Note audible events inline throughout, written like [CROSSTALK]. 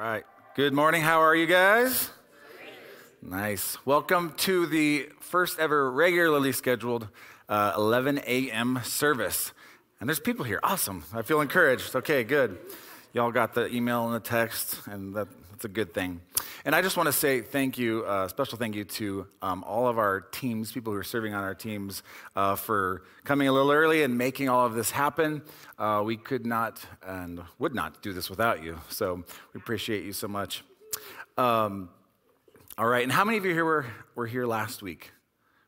right. Good morning. How are you guys? Nice. Welcome to the first ever regularly scheduled uh, 11 a.m. service. And there's people here. Awesome. I feel encouraged. Okay, good. Y'all got the email and the text, and that, that's a good thing. And I just want to say thank you, uh, special thank you to um, all of our teams, people who are serving on our teams, uh, for coming a little early and making all of this happen. Uh, we could not and would not do this without you. So we appreciate you so much. Um, all right, and how many of you here were, were here last week?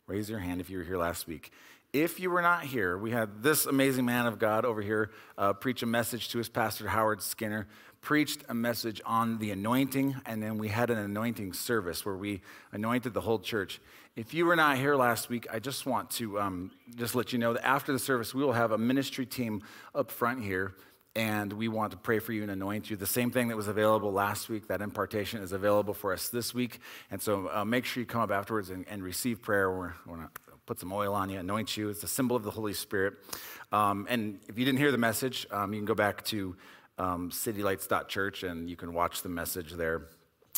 Raise your hand if you were here last week. If you were not here, we had this amazing man of God over here uh, preach a message to us, Pastor Howard Skinner, preached a message on the anointing, and then we had an anointing service where we anointed the whole church. If you were not here last week, I just want to um, just let you know that after the service, we will have a ministry team up front here and we want to pray for you and anoint you. The same thing that was available last week, that impartation is available for us this week. And so uh, make sure you come up afterwards and, and receive prayer. We're, we're not put some oil on you, anoint you. It's a symbol of the Holy Spirit. Um, and if you didn't hear the message, um, you can go back to um, citylights.church and you can watch the message there.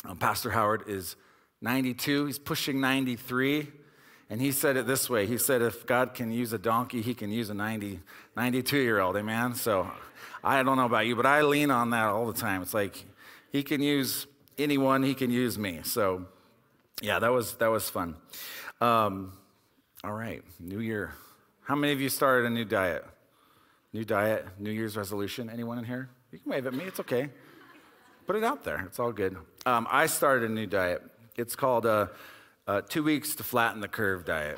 Um, Pastor Howard is 92, he's pushing 93. And he said it this way He said, if God can use a donkey, he can use a 90, 92 year old. Amen? So I don't know about you, but I lean on that all the time. It's like he can use anyone, he can use me. So yeah, that was, that was fun. Um, all right, new year. How many of you started a new diet? New diet, New Year's resolution? Anyone in here? You can wave at me, it's okay. Put it out there, it's all good. Um, I started a new diet. It's called uh, uh, Two Weeks to Flatten the Curve Diet.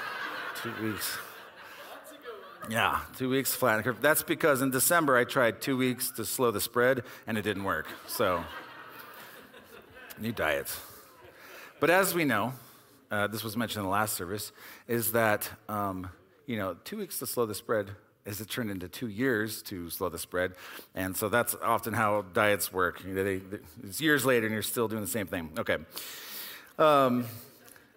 [LAUGHS] two weeks. Yeah, two weeks to flatten the curve. That's because in December I tried two weeks to slow the spread and it didn't work. So, new diets. But as we know, uh, this was mentioned in the last service, is that, um, you know, two weeks to slow the spread is it turned into two years to slow the spread. And so that's often how diets work. You know, they, they, it's years later and you're still doing the same thing. Okay. Um,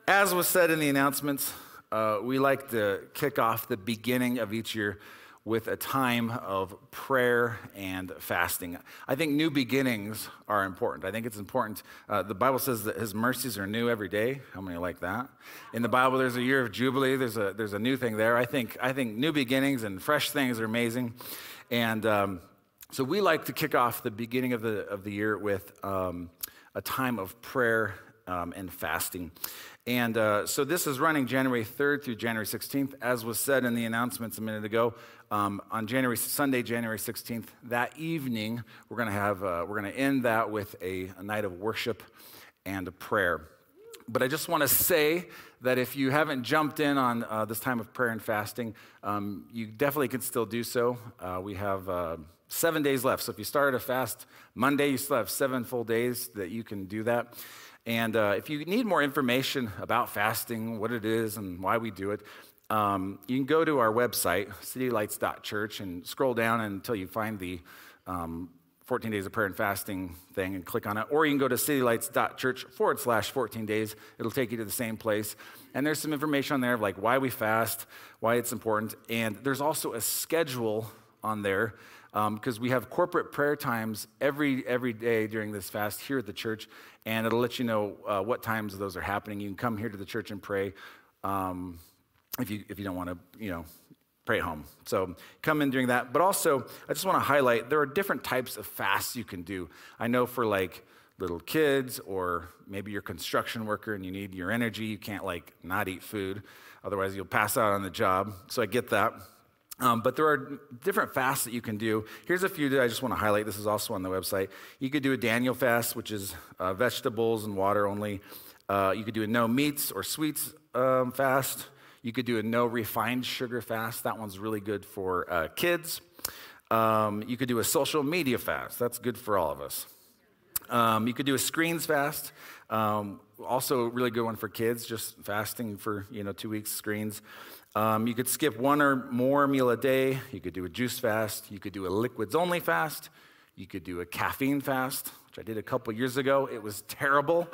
as was said in the announcements, uh, we like to kick off the beginning of each year with a time of prayer and fasting. I think new beginnings are important. I think it's important. Uh, the Bible says that His mercies are new every day. How many like that? In the Bible, there's a year of jubilee. There's a there's a new thing there. I think I think new beginnings and fresh things are amazing, and um, so we like to kick off the beginning of the of the year with um, a time of prayer um, and fasting. And uh, so this is running January 3rd through January 16th, as was said in the announcements a minute ago. Um, on January Sunday, January 16th, that evening, we're going to have uh, we're going to end that with a, a night of worship and a prayer. But I just want to say that if you haven't jumped in on uh, this time of prayer and fasting, um, you definitely can still do so. Uh, we have uh, seven days left. So if you started a fast Monday, you still have seven full days that you can do that. And uh, if you need more information about fasting, what it is, and why we do it, um, you can go to our website, citylights.church, and scroll down until you find the um, 14 days of prayer and fasting thing and click on it. Or you can go to citylights.church forward slash 14 days. It'll take you to the same place. And there's some information on there of like why we fast, why it's important. And there's also a schedule on there because um, we have corporate prayer times every every day during this fast here at the church, and it'll let you know uh, what times those are happening. You can come here to the church and pray. Um, if you, if you don't want to, you know, pray at home. So come in during that. But also, I just want to highlight there are different types of fasts you can do. I know for like little kids, or maybe you're a construction worker and you need your energy, you can't like not eat food, otherwise you'll pass out on the job. So I get that. Um, but there are different fasts that you can do. Here's a few that I just want to highlight. This is also on the website. You could do a Daniel fast, which is uh, vegetables and water only. Uh, you could do a no meats or sweets um, fast. You could do a no refined sugar fast. That one's really good for uh, kids. Um, you could do a social media fast. That's good for all of us. Um, you could do a screens fast. Um, also, a really good one for kids, just fasting for you know two weeks screens. Um, you could skip one or more meal a day. You could do a juice fast. You could do a liquids only fast. You could do a caffeine fast, which I did a couple years ago. It was terrible.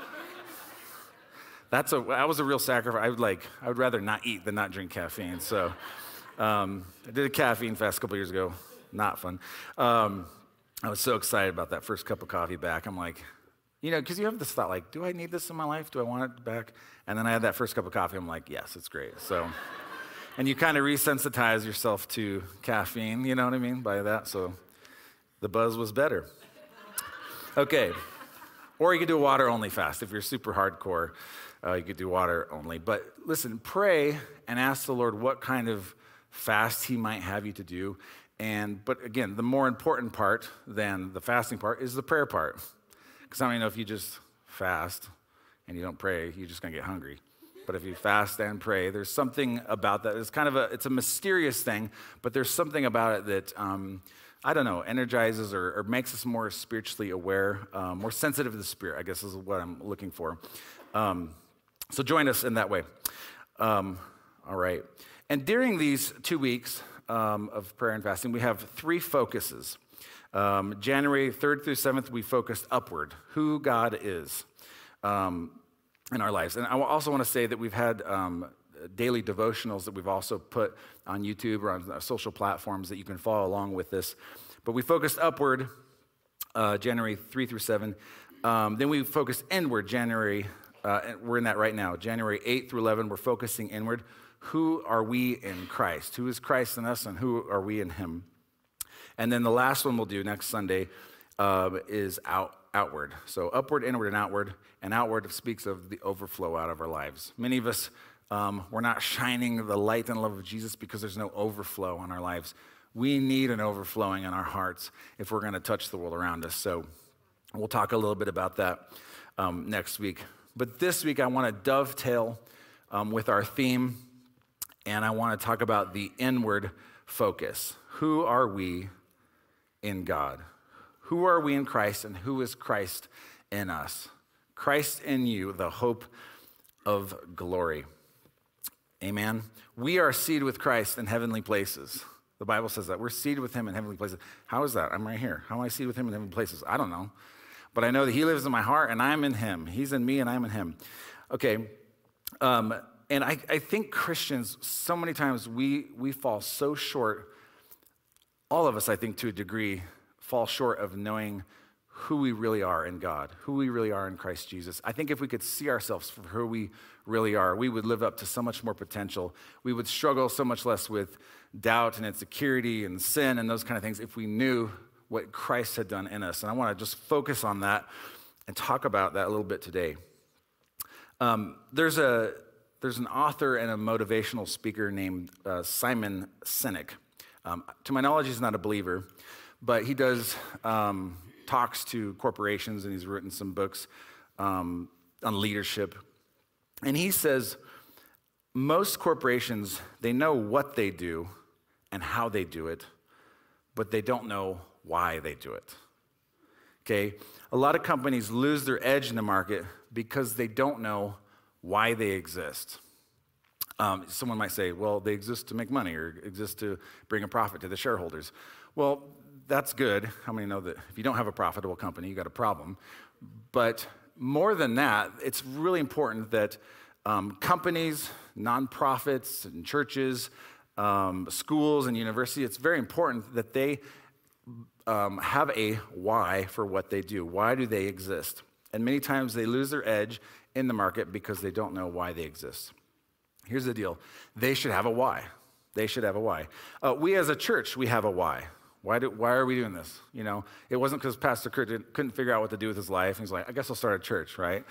That's a, that was a real sacrifice. I would like, I would rather not eat than not drink caffeine. So um, I did a caffeine fast a couple years ago. Not fun. Um, I was so excited about that first cup of coffee back. I'm like, you know, because you have this thought, like, do I need this in my life? Do I want it back? And then I had that first cup of coffee. I'm like, yes, it's great. So, and you kind of resensitize yourself to caffeine, you know what I mean, by that. So the buzz was better. Okay. Or you could do a water only fast. If you're super hardcore, uh, you could do water only. But listen, pray and ask the Lord what kind of fast He might have you to do. And, but again, the more important part than the fasting part is the prayer part. Because I don't know if you just fast and you don't pray, you're just to get hungry. But if you fast and pray, there's something about that. It's kind of a, it's a mysterious thing, but there's something about it that, um, I don't know, energizes or, or, makes us more spiritually aware, um, more sensitive to the Spirit, I guess is what I'm looking for. Um, so join us in that way. Um, all right. And during these two weeks um, of prayer and fasting, we have three focuses. Um, January 3rd through 7th, we focused upward, who God is um, in our lives. And I also want to say that we've had um, daily devotionals that we've also put on YouTube or on social platforms that you can follow along with this. But we focused upward uh, January 3 through 7. Um, then we focused inward January uh, we're in that right now. January 8 through 11, we're focusing inward. Who are we in Christ? Who is Christ in us, and who are we in Him? And then the last one we'll do next Sunday uh, is out, outward. So upward, inward, and outward. And outward speaks of the overflow out of our lives. Many of us, um, we're not shining the light and love of Jesus because there's no overflow in our lives. We need an overflowing in our hearts if we're going to touch the world around us. So we'll talk a little bit about that um, next week. But this week, I want to dovetail um, with our theme, and I want to talk about the inward focus. Who are we in God? Who are we in Christ, and who is Christ in us? Christ in you, the hope of glory. Amen. We are seated with Christ in heavenly places. The Bible says that. We're seated with him in heavenly places. How is that? I'm right here. How am I seated with him in heavenly places? I don't know but I know that He lives in my heart and I'm in Him. He's in me and I'm in Him. Okay. Um, and I, I think Christians, so many times we, we fall so short, all of us, I think, to a degree, fall short of knowing who we really are in God, who we really are in Christ Jesus. I think if we could see ourselves for who we really are, we would live up to so much more potential. We would struggle so much less with doubt and insecurity and sin and those kind of things if we knew what Christ had done in us. And I want to just focus on that and talk about that a little bit today. Um, there's, a, there's an author and a motivational speaker named uh, Simon Sinek. Um, to my knowledge, he's not a believer, but he does um, talks to corporations and he's written some books um, on leadership. And he says most corporations, they know what they do and how they do it, but they don't know why they do it. Okay? A lot of companies lose their edge in the market because they don't know why they exist. Um, someone might say, well, they exist to make money or exist to bring a profit to the shareholders. Well, that's good. How many know that if you don't have a profitable company, you got a problem? But more than that, it's really important that um, companies, nonprofits, and churches, um, schools, and universities, it's very important that they um, have a why for what they do. Why do they exist? And many times they lose their edge in the market because they don't know why they exist. Here's the deal they should have a why. They should have a why. Uh, we as a church, we have a why. Why, do, why are we doing this? You know, it wasn't because Pastor Kurt couldn't figure out what to do with his life. He's like, I guess I'll start a church, right?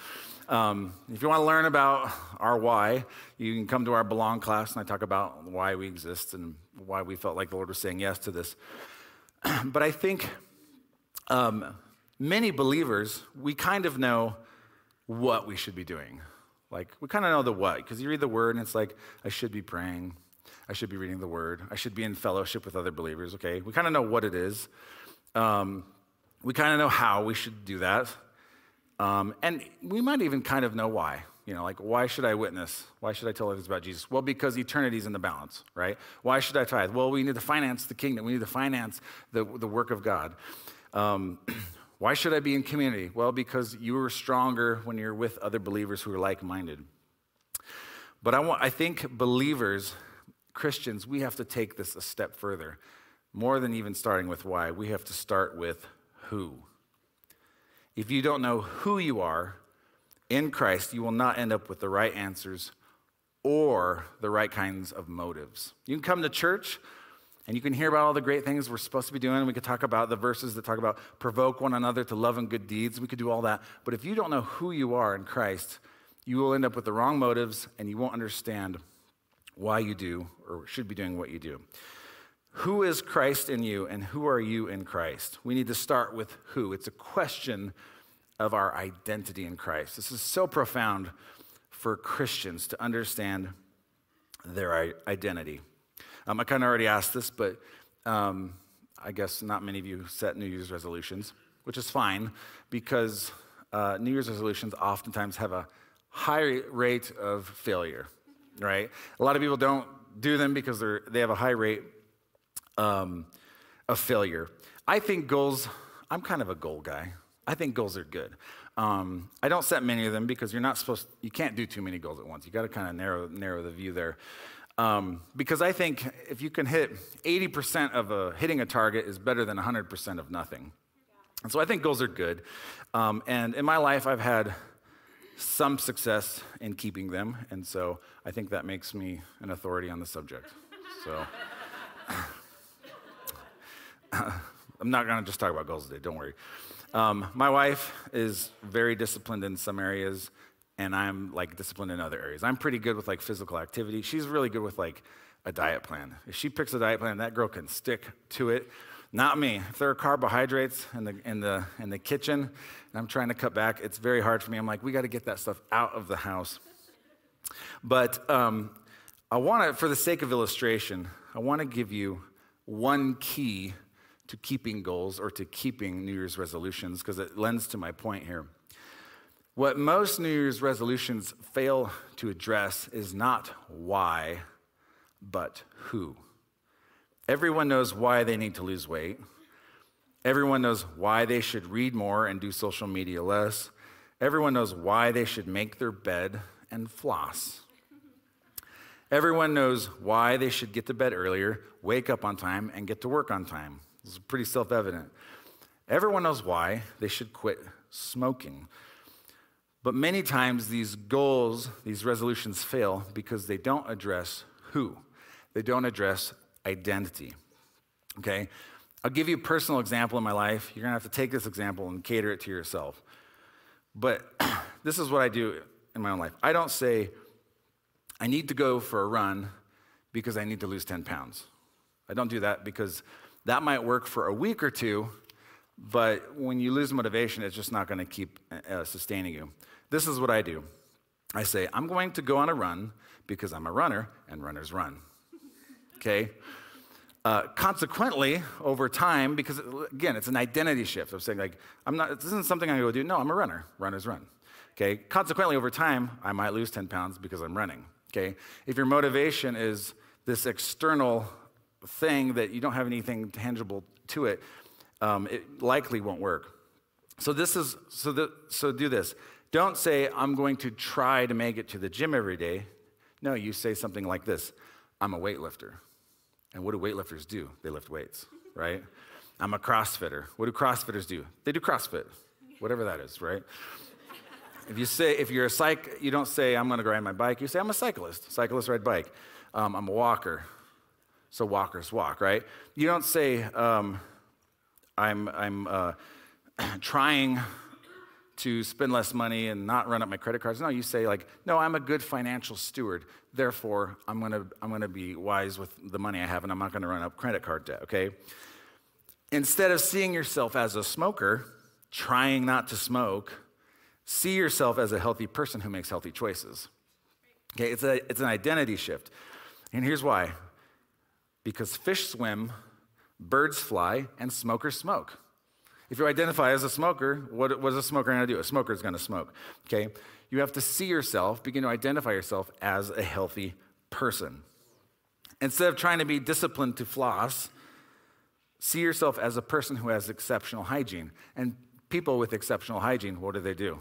Um, if you want to learn about our why, you can come to our Belong class, and I talk about why we exist and why we felt like the Lord was saying yes to this. [CLEARS THROAT] but I think um, many believers, we kind of know what we should be doing. Like, we kind of know the what, because you read the word and it's like, I should be praying. I should be reading the word. I should be in fellowship with other believers. Okay, we kind of know what it is. Um, we kind of know how we should do that. Um, and we might even kind of know why. You know, like, why should I witness? Why should I tell others about Jesus? Well, because eternity's in the balance, right? Why should I tithe? Well, we need to finance the kingdom. We need to finance the, the work of God. Um, [CLEARS THROAT] why should I be in community? Well, because you are stronger when you're with other believers who are like minded. But I, want, I think believers, Christians, we have to take this a step further. More than even starting with why, we have to start with who. If you don't know who you are in Christ, you will not end up with the right answers or the right kinds of motives. You can come to church and you can hear about all the great things we're supposed to be doing. We could talk about the verses that talk about provoke one another to love and good deeds. We could do all that. But if you don't know who you are in Christ, you will end up with the wrong motives and you won't understand why you do or should be doing what you do. Who is Christ in you and who are you in Christ? We need to start with who. It's a question of our identity in Christ. This is so profound for Christians to understand their identity. Um, I kind of already asked this, but um, I guess not many of you set New Year's resolutions, which is fine because uh, New Year's resolutions oftentimes have a high rate of failure, right? A lot of people don't do them because they're, they have a high rate um, of failure. I think goals, I'm kind of a goal guy. I think goals are good. Um, I don't set many of them because you're not supposed, you can't do too many goals at once. You got to kind of narrow, narrow the view there. Um, because I think if you can hit 80% of a, hitting a target is better than 100% of nothing. And so I think goals are good. Um, and in my life, I've had some success in keeping them. And so I think that makes me an authority on the subject. So. [LAUGHS] I'm not going to just talk about goals today, don't worry. Um, my wife is very disciplined in some areas, and I'm like disciplined in other areas. I'm pretty good with like physical activity. She's really good with like a diet plan. If she picks a diet plan, that girl can stick to it. Not me. If there are carbohydrates in the, in the, in the kitchen and I'm trying to cut back, it's very hard for me. I'm like, we got to get that stuff out of the house. But um, I want to, for the sake of illustration, I want to give you one key to keeping goals or to keeping New Year's resolutions because it lends to my point here. What most New Year's resolutions fail to address is not why, but who. Everyone knows why they need to lose weight. Everyone knows why they should read more and do social media less. Everyone knows why they should make their bed and floss. Everyone knows why they should get to bed earlier, wake up on time, and get to work on time. Is pretty self evident. Everyone knows why they should quit smoking. But many times these goals, these resolutions fail because they don't address who. They don't address identity. Okay? I'll give you a personal example in my life. You're to have to take this example and cater it to yourself. But [CLEARS THROAT] this is what I do in my own life. I don't say, I need to go for a run because I need to lose 10 pounds. I don't do that because that might work for a week or two, but when you lose motivation, it's just not going to keep uh, sustaining you. This is what I do I say, I'm going to go on a run because I'm a runner and runners run. Okay? Uh, consequently, over time, because again, it's an identity shift of saying, like, I'm not, this isn't something I'm to go do. No, I'm a runner. Runners run. Okay? Consequently, over time, I might lose 10 pounds because I'm running. Okay? If your motivation is this external thing that you don't have anything tangible to it, um, it likely won't work. So this is so the, so do this. Don't say I'm going to try to make it to the gym every day. No, you say something like this: I'm a weightlifter. And what do weightlifters do? They lift weights, right? I'm a CrossFitter. What do CrossFitters do? They do CrossFit, whatever that is, right? If you say if you're a psych, you don't say I'm going to ride my bike. You say I'm a cyclist. Cyclists ride bike. Um, I'm a walker so walkers walk, right? You don't say, um, I'm, I'm uh, [CLEARS THROAT] trying to spend less money and not run up my credit cards. No, you say, like, no, I'm a good financial steward. Therefore, I'm to I'm to be wise with the money I have and I'm not to run up credit card debt, okay? Instead of seeing yourself as a smoker, trying not to smoke, see yourself as a healthy person who makes healthy choices. Okay, it's, a, it's an identity shift. And here's why because fish swim, birds fly, and smokers smoke. If you identify as a smoker, what, what is a smoker going to do? A smoker is going to smoke. Okay? You have to see yourself, begin to identify yourself as a healthy person. Instead of trying to be disciplined to floss, see yourself as a person who has exceptional hygiene. And people with exceptional hygiene, what do they do?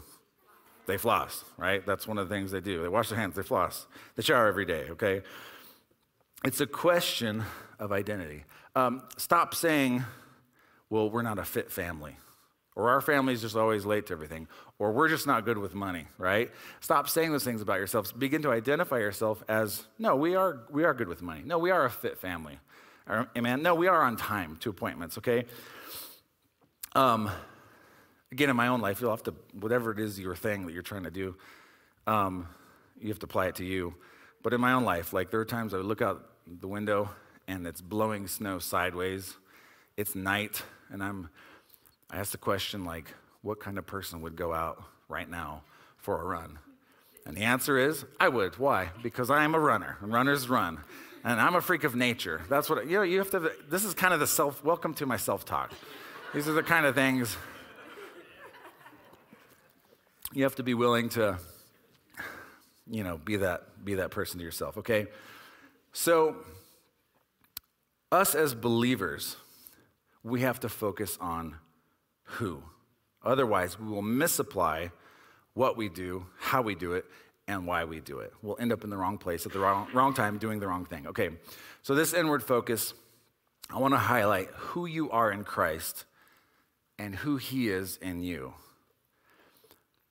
They floss, right? That's one of the things they do. They wash their hands, they floss, they shower every day, okay? It's a question of identity. Um, stop saying, well, we're not a fit family. or our family's just always late to everything, or we're just not good with money, right? Stop saying those things about yourselves. Begin to identify yourself as, no, we are, we are good with money. No, we are a fit family. Amen. No, we are on time to appointments, okay? Um, again, in my own life, you'll have to, whatever it is your thing that you're trying to do, um, you have to apply it to you. But in my own life, like there are times I would look out the window and it's blowing snow sideways. It's night, and I'm, I ask the question, like, what kind of person would go out right now for a run? And the answer is, I would. Why? Because I am a runner, and runners run. And I'm a freak of nature. That's what, you know, you have to, this is kind of the self, welcome to my self talk. These are the kind of things you have to be willing to, you know, be that, be that person to yourself, okay? So, us as believers, we have to focus on who. Otherwise, we will misapply what we do, how we do it, and why we do it. We'll end up in the wrong place at the wrong, wrong time doing the wrong thing. Okay, so this inward focus, I want to highlight who you are in Christ and who He is in you.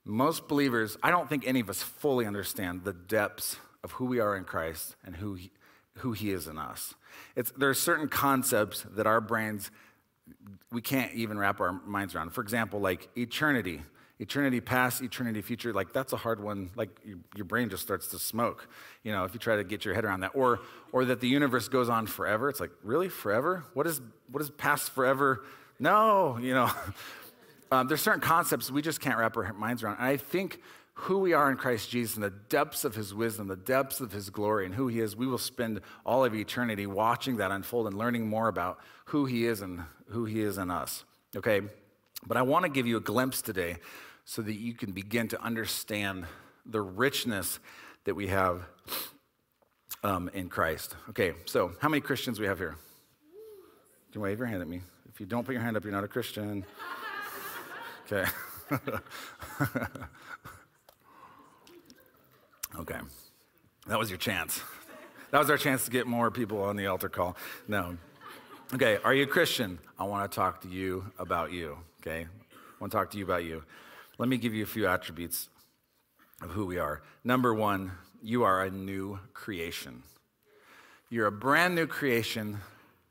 Most believers, I don't think any of us fully understand the depths of who we are in Christ and who He, who he is in us. It's, there are certain concepts that our brains, we can't even wrap our minds around. For example, like eternity. Eternity past, eternity future, like that's a hard one. Like your, your brain just starts to smoke, you know, if you try to get your head around that. Or, or that the universe goes on forever. It's like, really, forever? What is, what is past forever? No, you know. [LAUGHS] um, there's certain concepts we just can't wrap our minds around. And I think who we are in Christ Jesus and the depths of his wisdom, the depths of his glory, and who he is, we will spend all of eternity watching that unfold and learning more about who he is and who he is in us. Okay? But I want to give you a glimpse today so that you can begin to understand the richness that we have um, in Christ. Okay, so how many Christians we have here? Can you wave your hand at me? If you don't put your hand up, you're not a Christian. [LAUGHS] Okay. [LAUGHS] Okay. That was your chance. That was our chance to get more people on the altar call. No. Okay, are you a Christian? I want to talk to you about you. Okay? I want to talk to you about you. Let me give you a few attributes of who we are. Number one, you are a new creation. You're a brand new creation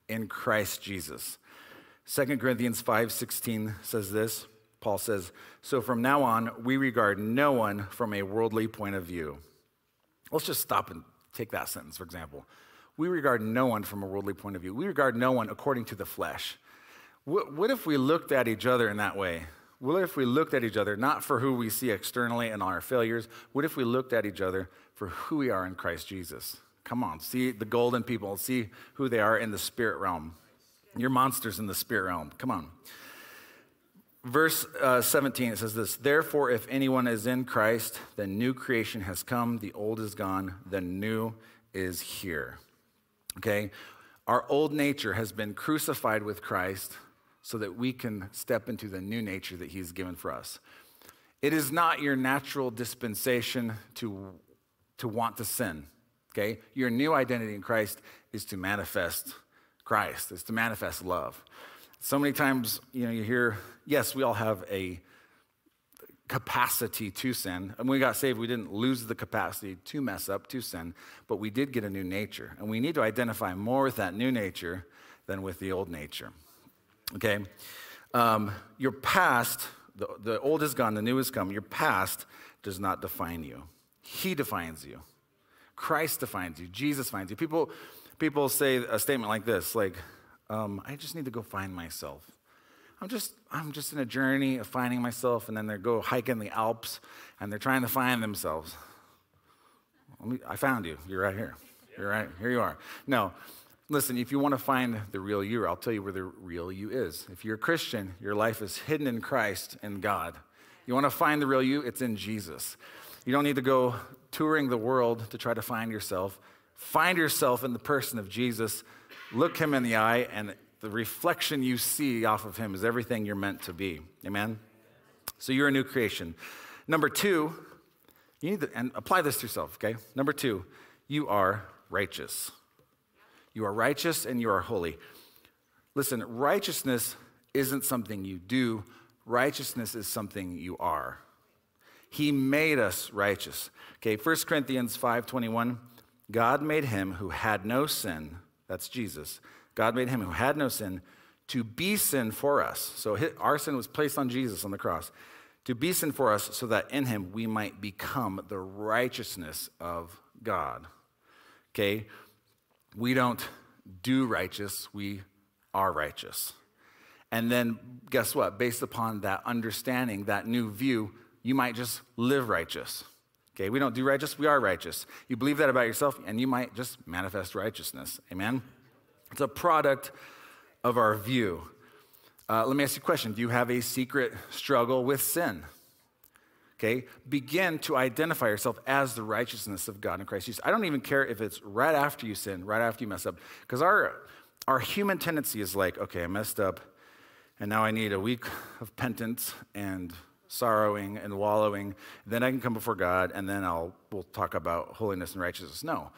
in Christ Jesus. 2 Corinthians 5:16 says this. Paul says, "So from now on, we regard no one from a worldly point of view." Let's just stop and take that sentence, for example. We regard no one from a worldly point of view. We regard no one according to the flesh. What, what if we looked at each other in that way? What if we looked at each other not for who we see externally and all our failures? What if we looked at each other for who we are in Christ Jesus? Come on, see the golden people, see who they are in the spirit realm. You're monsters in the spirit realm. Come on verse uh, 17, it says this Therefore, if anyone is in Christ, the new creation has come, the old is gone, the new is here. Okay? Our old nature has been crucified with Christ so that we can step into the new nature that He's given for us. It is not your natural dispensation to, to want to sin. Okay? Your new identity in Christ is to manifest Christ, is to manifest love. So many times, you know, you hear, yes, we all have a capacity to sin. And when we got saved, we didn't lose the capacity to mess up, to sin, but we did get a new nature. And we need to identify more with that new nature than with the old nature. Okay? Um, your past, the, the old is gone, the new has come. Your past does not define you, He defines you. Christ defines you. Jesus defines you. People, people say a statement like this, like, um, I just need to go find myself. I'm just, I'm just in a journey of finding myself, and then they go hiking the Alps, and they're trying to find themselves. I found you. You're right here. You're right. Here you are. No, listen, if you want to find the real you, I'll tell you where the real you is. If you're a Christian, your life is hidden in Christ and God. You want to find the real you? It's in Jesus. You don't need to go touring the world to try to find yourself. Find yourself in the person of Jesus look him in the eye, and the reflection you see off of him is everything you're meant to be. Amen? So you're a new creation. Number two, you need to, and apply this to yourself, okay? Number two, you are righteous. You are righteous and you are holy. Listen, righteousness isn't something you do, righteousness is something you are. He made us righteous. Okay, 1 Corinthians 5:21, God made him who had no sin, that's Jesus. God made him who had no sin to be sin for us. So our sin was placed on Jesus on the cross. To be sin for us so that in him we might become the righteousness of God. Okay? We don't do righteous, we are righteous. And then guess what? Based upon that understanding, that new view, you might just live righteous. Okay, we don't do righteous, we are righteous. You believe that about yourself, and you might just manifest righteousness. Amen? It's a product of our view. Uh, let me ask you a question Do you have a secret struggle with sin? Okay, begin to identify yourself as the righteousness of God in Christ Jesus. I don't even care if it's right after you sin, right after you mess up, because our, our human tendency is like, okay, I messed up, and now I need a week of penance and sorrowing and wallowing. Then I can come before God, and then I'll we'll talk about holiness and righteousness. No,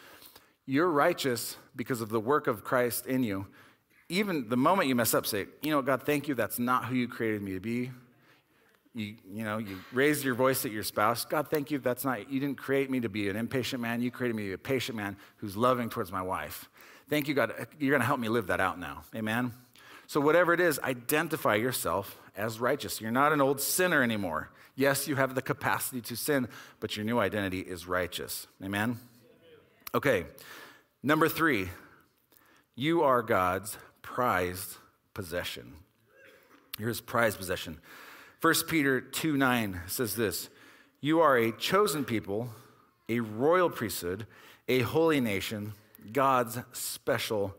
you're righteous because of the work of Christ in you. Even the moment you mess up, say, you know, God, thank you. That's not who you created me to be. You, you know, you raise your voice at your spouse. God, thank you. That's not, you didn't create me to be an impatient man. You created me to be a patient man who's loving towards my wife. Thank you, God. You're going to help me live that out now. Amen. So, whatever it is, identify yourself as righteous. You're not an old sinner anymore. Yes, you have the capacity to sin, but your new identity is righteous. Amen? Okay, number three, you are God's prized possession. You're his prized possession. 1 Peter 2 9 says this You are a chosen people, a royal priesthood, a holy nation, God's special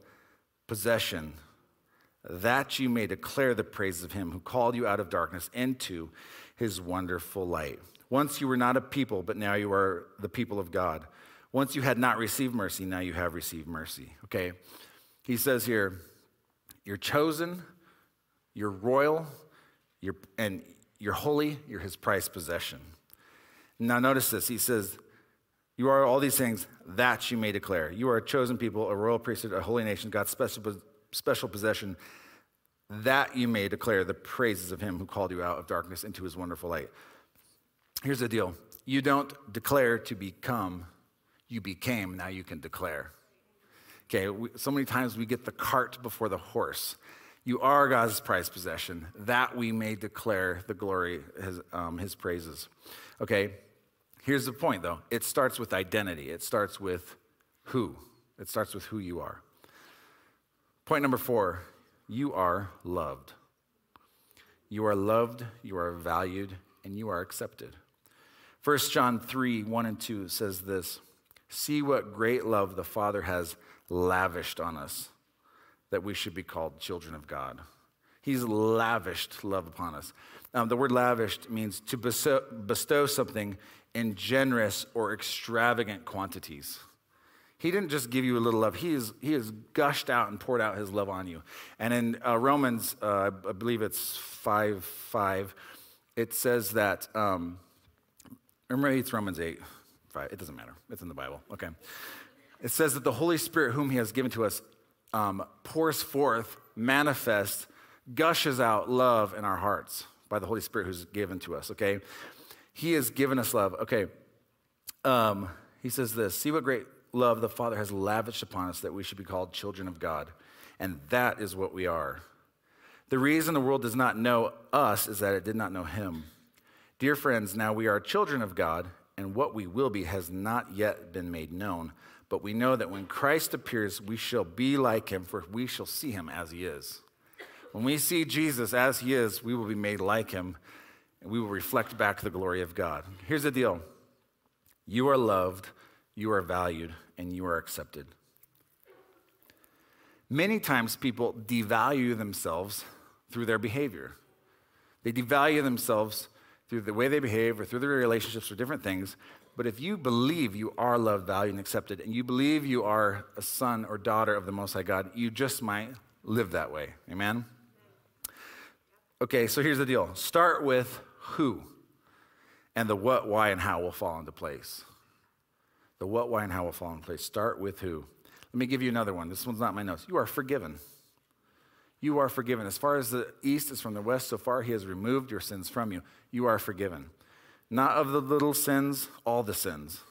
possession that you may declare the praises of him who called you out of darkness into his wonderful light. Once you were not a people, but now you are the people of God. Once you had not received mercy, now you have received mercy. Okay? He says here, you're chosen, you're royal, you're, and you're holy, you're his prized possession. Now, notice this. He says, You are all these things that you may declare. You are a chosen people, a royal priesthood, a holy nation, God's special special possession, that you may declare the praises of him who called you out of darkness into his wonderful light. Here's the deal you don't declare to become, you became, now you can declare. Okay, so many times we get the cart before the horse. You are God's prized possession, that we may declare the glory, his, um, his praises. Okay, here's the point though it starts with identity, it starts with who. It starts with who you are. Point number four you are loved. You are loved, you are valued, and you are accepted. 1 John 3 1 and 2 says this See what great love the Father has lavished on us, that we should be called children of God. He's lavished love upon us. Um, the word lavished means to bestow, bestow something in generous or extravagant quantities. He didn't just give you a little love, He, is, he has gushed out and poured out His love on you. And in uh, Romans, uh, I believe it's 5 5, it says that, um, remember it's Romans 8, 5, it doesn't matter, it's in the Bible, okay. It says that the Holy Spirit, whom He has given to us, um, pours forth, manifests, gushes out love in our hearts by the Holy Spirit who's given to us, okay? He has given us love, okay. Um, he says this See what great love the Father has lavished upon us that we should be called children of God. And that is what we are. The reason the world does not know us is that it did not know Him. Dear friends, now we are children of God, and what we will be has not yet been made known. But we know that when Christ appears, we shall be like Him, for we shall see Him as He is. When we see Jesus as He is, we will be made like Him, and we will reflect back the glory of God. Here's the deal you are loved you are valued, and you are accepted. Many times people devalue themselves through their behavior. They devalue themselves through the way they behave or through their relationships or different things. But if you believe you are loved, valued, and accepted, and you believe you are a son or daughter of the Most High God, you just might live that way. Amen? Okay, so here's the deal start with who, and the what, why, and how will fall into place. The what, why, and how will fall in place. Start with who. Let me give you another one. This one's not my notes. You are forgiven. You are forgiven. As far as the east is from the west, so far he has removed your sins from you. You are forgiven. Not of the little sins, all the sins.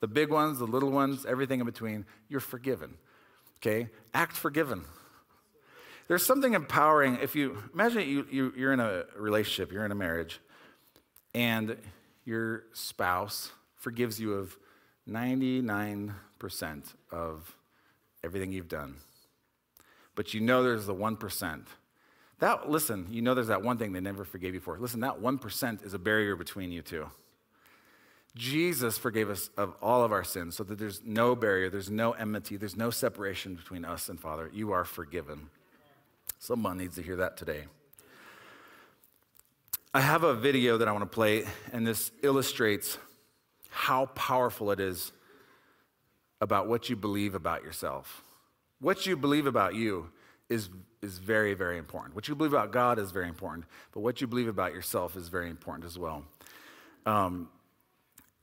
The big ones, the little ones, everything in between, you're forgiven. Okay? Act forgiven. There's something empowering if you imagine you, you, you're in a relationship, you're in a marriage, and your spouse forgives you of 99% of everything you've done. But you know there's the 1%. That, listen, you know there's that one thing they never forgave you for. Listen, that 1% is a barrier between you two. Jesus forgave us of all of our sins so that there's no barrier, there's no enmity, there's no separation between us and Father. You are forgiven. Someone needs to hear that today. I have a video that I want to play, and this illustrates how powerful it is about what you believe about yourself. What you believe about you is, is very, very important. What you believe about God is very important, but what you believe about yourself is very important as well. Um,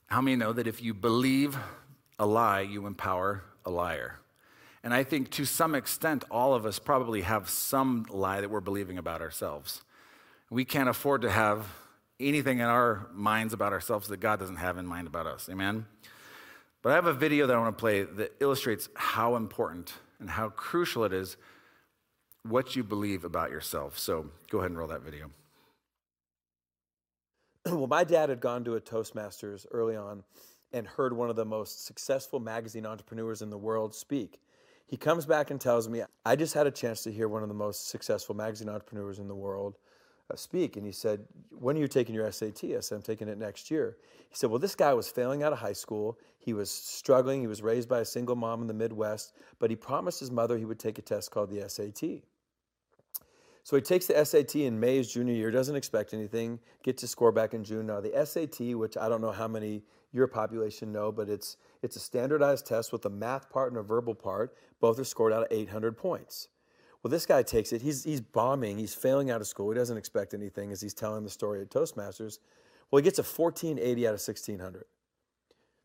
how many know that if you believe a lie, you empower a liar? And I think to some extent, all of us probably have some lie that we're believing about ourselves. We can't afford to have anything in our minds about ourselves that God doesn't have in mind about us. Amen? But I have a video that I want to play that illustrates how important and how crucial it is what you believe about yourself. So go ahead and roll that video. [CLEARS THROAT] well, my dad had gone to a Toastmasters early on and heard one of the most successful magazine entrepreneurs in the world speak. He comes back and tells me, I just had a chance to hear one of the most successful magazine entrepreneurs in the world Uh, speak. And he said, When are you taking your SAT? I said, I'm taking it next year. He said, Well, this guy was failing out of high school. He was struggling. He was raised by a single mom in the Midwest, but he promised his mother he would take a test called the SAT. So he takes the SAT in May his junior year, doesn't expect anything, gets his score back in June. Now, the SAT, which I don't know how many your population know, but it's, it's a standardized test with a math part and a verbal part. Both are scored out of 800 points. Well, this guy takes it. He's, he's bombing. He's failing out of school. He doesn't expect anything as he's telling the story at Toastmasters. Well, he gets a 1480 out of 1600.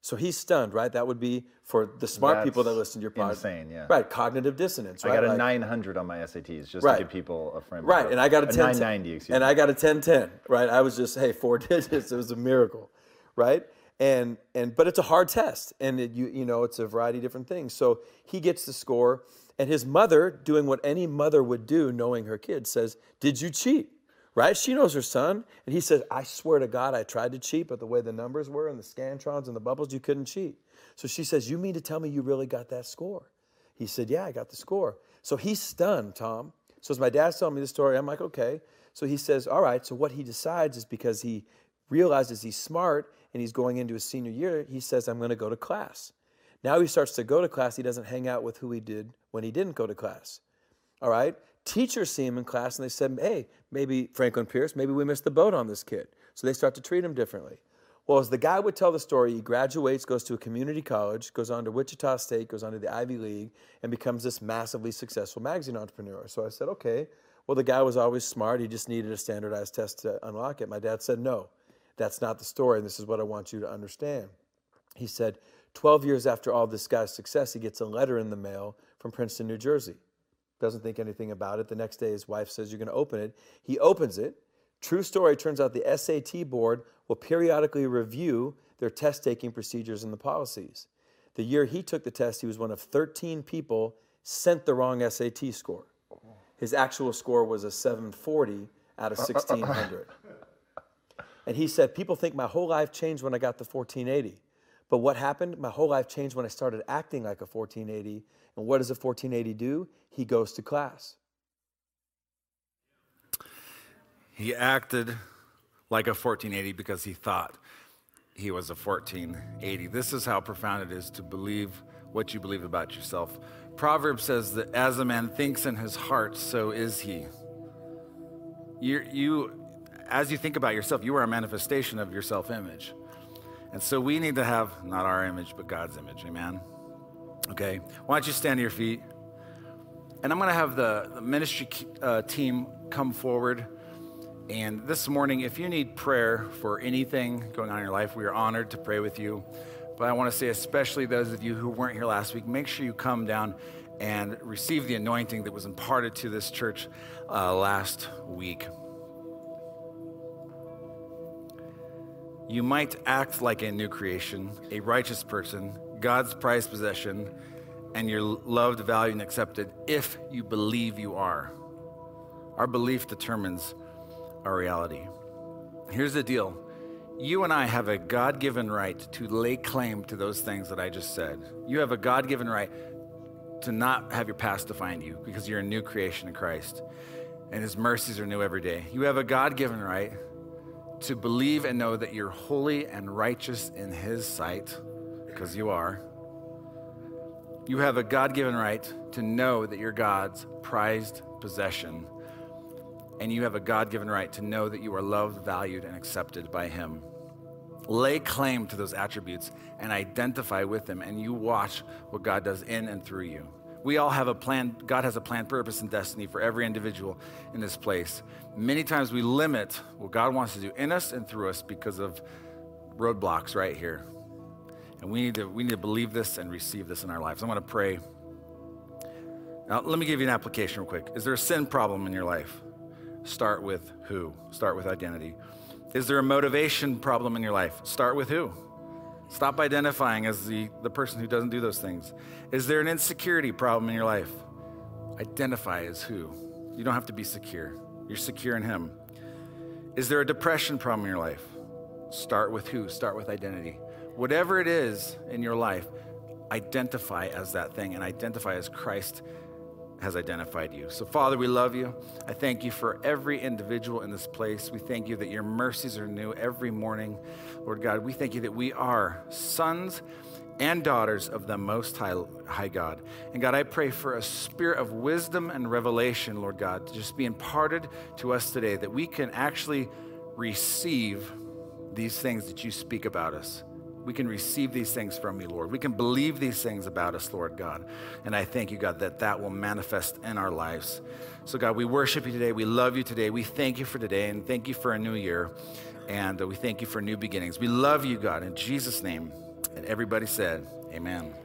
So he's stunned, right? That would be for the smart That's people that listen to your podcast. Insane, yeah. Right, cognitive dissonance. Right? I got a like, 900 on my SATs just Right. to give people a frame. Right, and I got a, 10, 990. Excuse and me. I got a 1010, right? I was just hey four [LAUGHS] digits. It was a miracle, right? And and but it's a hard test, and it, you you know it's a variety of different things. So he gets the score, and his mother, doing what any mother would do, knowing her kid, says, "Did you cheat?" Right? She knows her son, and he says, "I swear to God, I tried to cheat, but the way the numbers were and the scantrons and the bubbles, you couldn't cheat." So she says, "You mean to tell me you really got that score?" He said, Yeah, I got the score. So he's stunned, Tom. So as my dad's telling me the story, I'm like, Okay. So he says, All right. So what he decides is because he realizes he's smart and he's going into his senior year, he says, I'm going to go to class. Now he starts to go to class. He doesn't hang out with who he did when he didn't go to class. All right. Teachers see him in class and they said, Hey, maybe Franklin Pierce, maybe we missed the boat on this kid. So they start to treat him differently. Well, as the guy would tell the story, he graduates, goes to a community college, goes on to Wichita State, goes on to the Ivy League, and becomes this massively successful magazine entrepreneur. So I said, okay, well, the guy was always smart. He just needed a standardized test to unlock it. My dad said, no, that's not the story. And this is what I want you to understand. He said, 12 years after all this guy's success, he gets a letter in the mail from Princeton, New Jersey. Doesn't think anything about it. The next day, his wife says, You're going to open it. He opens it. True story turns out the SAT board will periodically review their test taking procedures and the policies. The year he took the test, he was one of 13 people sent the wrong SAT score. His actual score was a 740 out of [LAUGHS] 1600. And he said, People think my whole life changed when I got the 1480. But what happened? My whole life changed when I started acting like a 1480. And what does a 1480 do? He goes to class. He acted like a 1480 because he thought he was a 1480. This is how profound it is to believe what you believe about yourself. Proverbs says that as a man thinks in his heart, so is he. You, you as you think about yourself, you are a manifestation of your self image. And so we need to have not our image, but God's image. Amen. Okay. Why don't you stand to your feet? And I'm going to have the, the ministry uh, team come forward. And this morning, if you need prayer for anything going on in your life, we are honored to pray with you. But I want to say, especially those of you who weren't here last week, make sure you come down and receive the anointing that was imparted to this church uh, last week. You might act like a new creation, a righteous person, God's prized possession, and you're loved, valued, and accepted if you believe you are. Our belief determines our reality. Here's the deal you and I have a God given right to lay claim to those things that I just said. You have a God given right to not have your past define you because you're a new creation in Christ and His mercies are new every day. You have a God given right to believe and know that you're holy and righteous in His sight because you are. You have a God given right to know that you're God's prized possession. And you have a God given right to know that you are loved, valued, and accepted by Him. Lay claim to those attributes and identify with them, and you watch what God does in and through you. We all have a plan. God has a plan, purpose, and destiny for every individual in this place. Many times we limit what God wants to do in us and through us because of roadblocks right here. And we need to, we need to believe this and receive this in our lives. I want to pray. Now, let me give you an application real quick. Is there a sin problem in your life? Start with who? Start with identity. Is there a motivation problem in your life? Start with who? Stop identifying as the, the person who doesn't do those things. Is there an insecurity problem in your life? Identify as who. You don't have to be secure. You're secure in Him. Is there a depression problem in your life? Start with who? Start with identity. Whatever it is in your life, identify as that thing and identify as Christ has identified you. So, Father, we love you. I thank you for every individual in this place. We thank you that your mercies are new every morning. Lord God, we thank you that we are sons and daughters of the Most High, High God. And God, I pray for a spirit of wisdom and revelation, Lord God, to just be imparted to us today, that we can actually receive these things that you speak about us. We can receive these things from you, Lord. We can believe these things about us, Lord God. And I thank you, God, that that will manifest in our lives. So, God, we worship you today. We love you today. We thank you for today and thank you for a new year. And uh, we thank you for new beginnings. We love you, God, in Jesus' name. And everybody said, Amen.